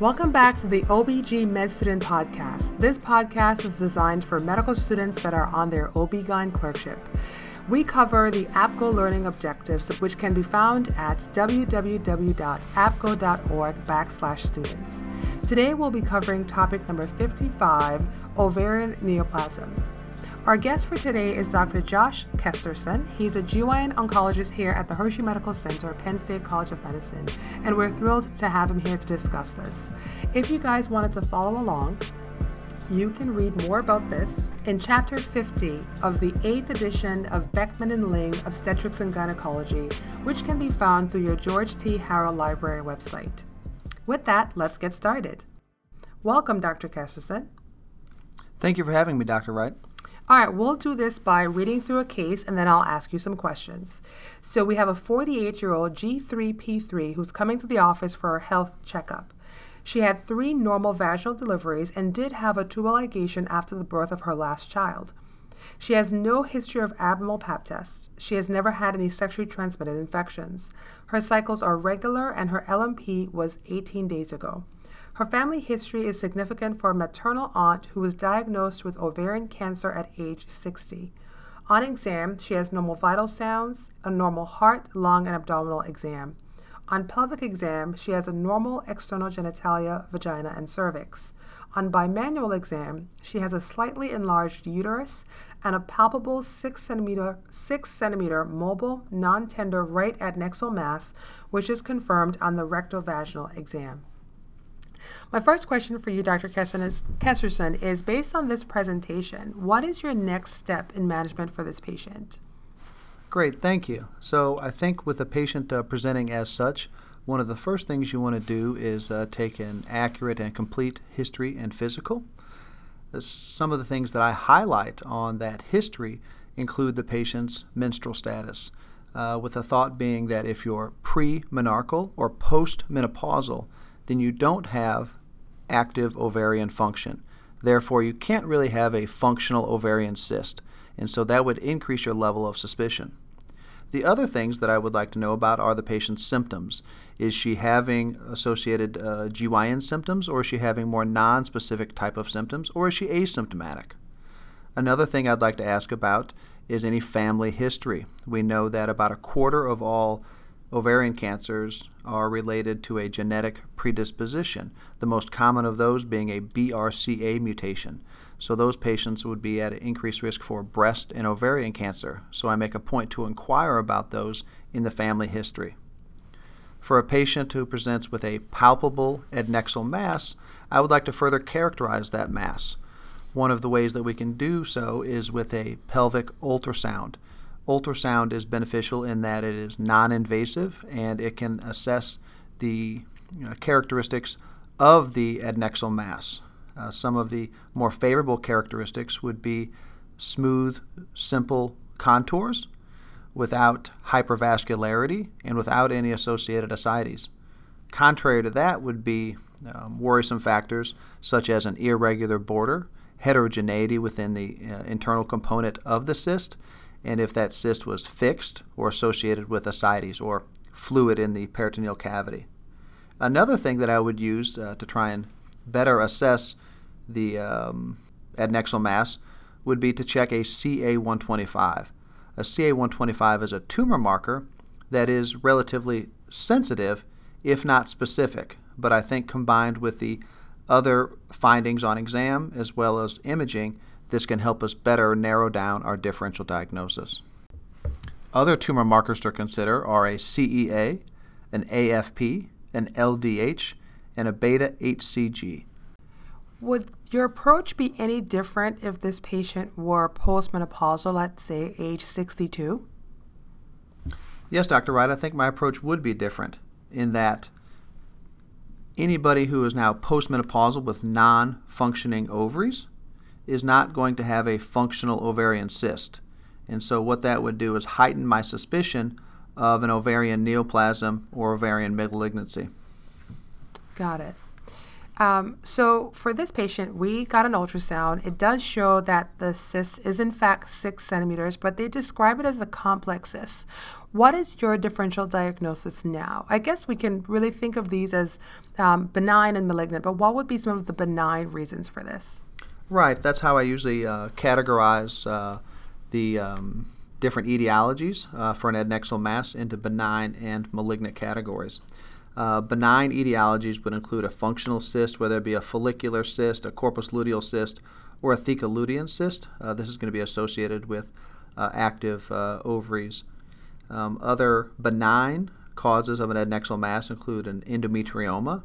Welcome back to the OBG Med Student Podcast. This podcast is designed for medical students that are on their OB-GYN clerkship. We cover the APGO learning objectives, which can be found at www.apgo.org backslash students. Today we'll be covering topic number 55, ovarian neoplasms. Our guest for today is Dr. Josh Kesterson. He's a GYN oncologist here at the Hershey Medical Center, Penn State College of Medicine, and we're thrilled to have him here to discuss this. If you guys wanted to follow along, you can read more about this in Chapter 50 of the 8th edition of Beckman and Ling Obstetrics and Gynecology, which can be found through your George T. Harrell Library website. With that, let's get started. Welcome, Dr. Kesterson. Thank you for having me, Dr. Wright. All right, we'll do this by reading through a case and then I'll ask you some questions. So, we have a 48 year old G3P3 who's coming to the office for a health checkup. She had three normal vaginal deliveries and did have a tubal ligation after the birth of her last child. She has no history of abnormal pap tests. She has never had any sexually transmitted infections. Her cycles are regular and her LMP was 18 days ago. Her family history is significant for a maternal aunt who was diagnosed with ovarian cancer at age 60. On exam, she has normal vital sounds, a normal heart, lung, and abdominal exam. On pelvic exam, she has a normal external genitalia, vagina, and cervix. On bimanual exam, she has a slightly enlarged uterus and a palpable 6 centimeter, 6 centimeter mobile, non tender right adnexal mass, which is confirmed on the rectovaginal exam. My first question for you, Dr. Kesterson, is based on this presentation, what is your next step in management for this patient? Great, thank you. So, I think with a patient uh, presenting as such, one of the first things you want to do is uh, take an accurate and complete history and physical. Some of the things that I highlight on that history include the patient's menstrual status, uh, with the thought being that if you're pre menarchal or post menopausal, then you don't have active ovarian function. Therefore, you can't really have a functional ovarian cyst, and so that would increase your level of suspicion. The other things that I would like to know about are the patient's symptoms. Is she having associated uh, GYN symptoms, or is she having more non-specific type of symptoms, or is she asymptomatic? Another thing I'd like to ask about is any family history. We know that about a quarter of all ovarian cancers are related to a genetic predisposition, the most common of those being a BRCA mutation. So, those patients would be at increased risk for breast and ovarian cancer. So, I make a point to inquire about those in the family history. For a patient who presents with a palpable adnexal mass, I would like to further characterize that mass. One of the ways that we can do so is with a pelvic ultrasound ultrasound is beneficial in that it is non invasive and it can assess the characteristics of the adnexal mass. Uh, some of the more favorable characteristics would be smooth, simple contours without hypervascularity and without any associated ascites. Contrary to that would be um, worrisome factors such as an irregular border, heterogeneity within the uh, internal component of the cyst, and if that cyst was fixed or associated with ascites or fluid in the peritoneal cavity. Another thing that I would use uh, to try and better assess the um, adnexal mass would be to check a CA125. A CA125 is a tumor marker that is relatively sensitive, if not specific, but I think combined with the other findings on exam as well as imaging, this can help us better narrow down our differential diagnosis. Other tumor markers to consider are a CEA, an AFP, an LDH, and a beta HCG. Would your approach be any different if this patient were postmenopausal, let's say age 62? Yes, Dr. Wright, I think my approach would be different in that anybody who is now postmenopausal with non functioning ovaries is not going to have a functional ovarian cyst. And so, what that would do is heighten my suspicion of an ovarian neoplasm or ovarian malignancy. Got it. Um, so for this patient, we got an ultrasound. It does show that the cyst is in fact six centimeters, but they describe it as a complex cyst. What is your differential diagnosis now? I guess we can really think of these as um, benign and malignant, but what would be some of the benign reasons for this? Right, that's how I usually uh, categorize uh, the um, different etiologies uh, for an adnexal mass into benign and malignant categories. Uh, benign etiologies would include a functional cyst, whether it be a follicular cyst, a corpus luteal cyst, or a theca lutein cyst. Uh, this is going to be associated with uh, active ovaries. Um, other benign causes of an adnexal mass include an endometrioma,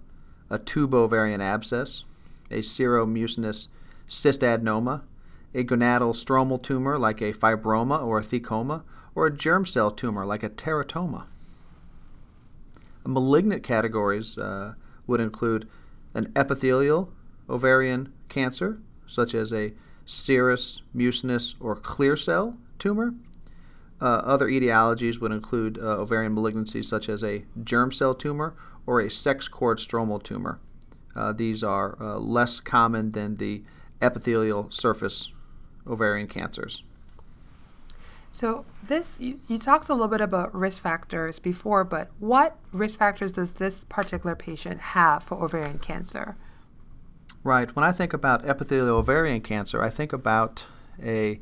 a tubo-ovarian abscess, a seromucinous cystadenoma, a gonadal stromal tumor like a fibroma or a thecoma, or a germ cell tumor like a teratoma. Malignant categories uh, would include an epithelial ovarian cancer, such as a serous, mucinous, or clear cell tumor. Uh, other etiologies would include uh, ovarian malignancies such as a germ cell tumor or a sex cord stromal tumor. Uh, these are uh, less common than the epithelial surface ovarian cancers. So this you, you, talked a little bit about risk factors before, but what risk factors does this particular patient have for ovarian cancer? Right. When I think about epithelial ovarian cancer, I think about a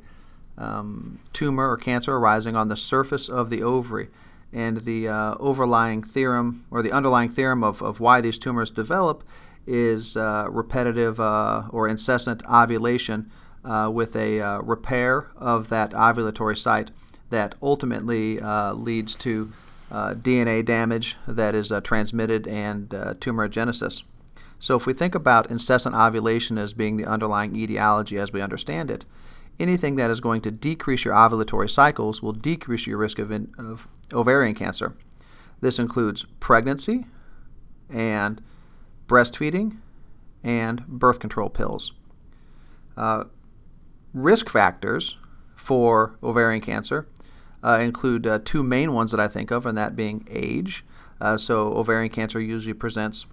um, tumor or cancer arising on the surface of the ovary. And the uh, overlying theorem or the underlying theorem of, of why these tumors develop is uh, repetitive uh, or incessant ovulation uh, with a uh, repair of that ovulatory site that ultimately uh, leads to DNA damage that is transmitted and tumorigenesis. So, if we think about incessant ovulation as being the underlying etiology as we understand it, anything that is going to decrease your ovulatory cycles will decrease your risk of, in, of ovarian cancer. This includes pregnancy and breastfeeding and birth control pills. Uh, risk factors for ovarian cancer uh, include uh, two main ones that I think of, and that being age. Uh, so, ovarian cancer usually presents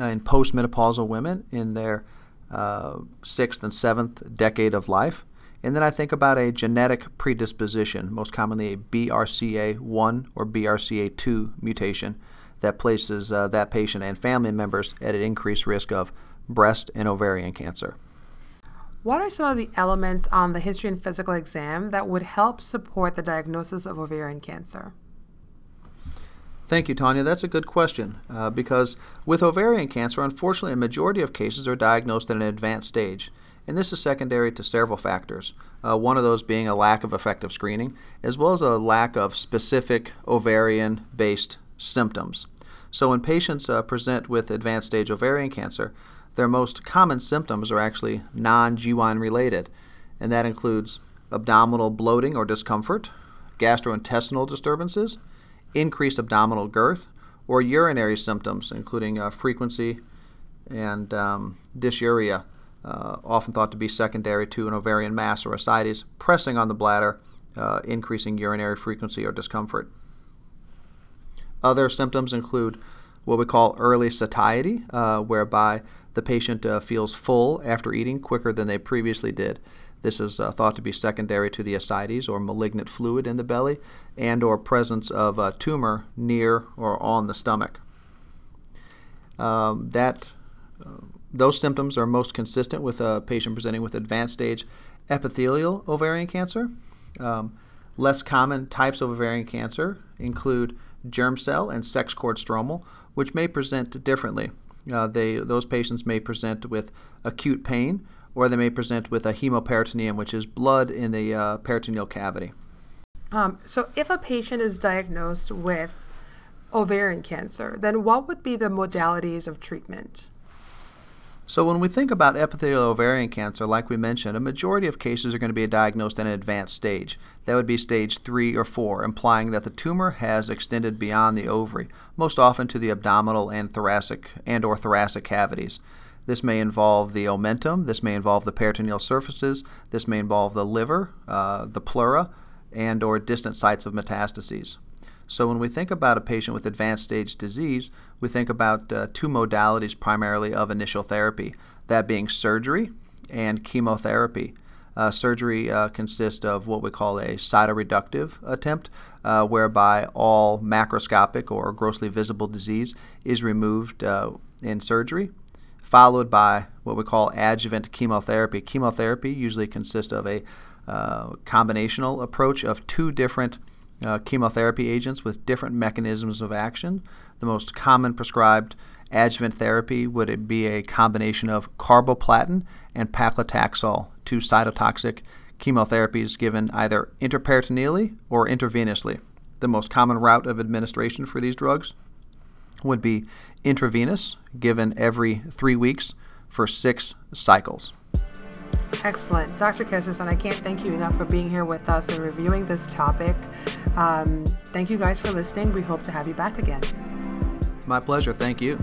uh, in postmenopausal women in their uh, sixth and seventh decade of life. And then I think about a genetic predisposition, most commonly a BRCA1 or BRCA2 mutation that places uh, that patient and family members at an increased risk of breast and ovarian cancer. What are some of the elements on the history and physical exam that would help support the diagnosis of ovarian cancer? Thank you, Tanya. That's a good question uh, because with ovarian cancer, unfortunately, a majority of cases are diagnosed at an advanced stage, and this is secondary to several factors. Uh, one of those being a lack of effective screening, as well as a lack of specific ovarian based symptoms. So, when patients uh, present with advanced stage ovarian cancer, their most common symptoms are actually non GYN related, and that includes abdominal bloating or discomfort, gastrointestinal disturbances, increased abdominal girth, or urinary symptoms, including uh, frequency and um, dysuria, uh, often thought to be secondary to an ovarian mass or ascites, pressing on the bladder, uh, increasing urinary frequency or discomfort. Other symptoms include what we call early satiety, uh, whereby the patient uh, feels full after eating quicker than they previously did. This is uh, thought to be secondary to the ascites or malignant fluid in the belly and or presence of a tumor near or on the stomach. Um, that uh, those symptoms are most consistent with a patient presenting with advanced stage epithelial ovarian cancer. Um, less common types of ovarian cancer include germ cell and sex cord stromal, which may present differently. Uh, they, those patients may present with acute pain or they may present with a hemoperitoneum, which is blood in the uh, peritoneal cavity. Um, so, if a patient is diagnosed with ovarian cancer, then what would be the modalities of treatment? So, when we think about epithelial ovarian cancer, like we mentioned, a majority of cases are going to be diagnosed in an advanced stage. That would be stage three or four, implying that the tumor has extended beyond the ovary, most often to the abdominal and thoracic and or thoracic cavities. This may involve the omentum. This may involve the peritoneal surfaces. This may involve the liver, uh, the pleura, and or distant sites of metastases. So when we think about a patient with advanced stage disease, we think about uh, two modalities primarily of initial therapy that being surgery and chemotherapy. Uh, surgery uh, consists of what we call a cytoreductive attempt, uh, whereby all macroscopic or grossly visible disease is removed uh, in surgery, followed by what we call adjuvant chemotherapy. Chemotherapy usually consists of a uh, combinational approach of two different uh, chemotherapy agents with different mechanisms of action. The most common prescribed adjuvant therapy would be a combination of carboplatin and paclitaxel, two cytotoxic chemotherapies given either intraperitoneally or intravenously. The most common route of administration for these drugs would be intravenous, given every three weeks for six cycles. Excellent. Dr. and I can't thank you enough for being here with us and reviewing this topic. Um, thank you guys for listening. We hope to have you back again. My pleasure. Thank you.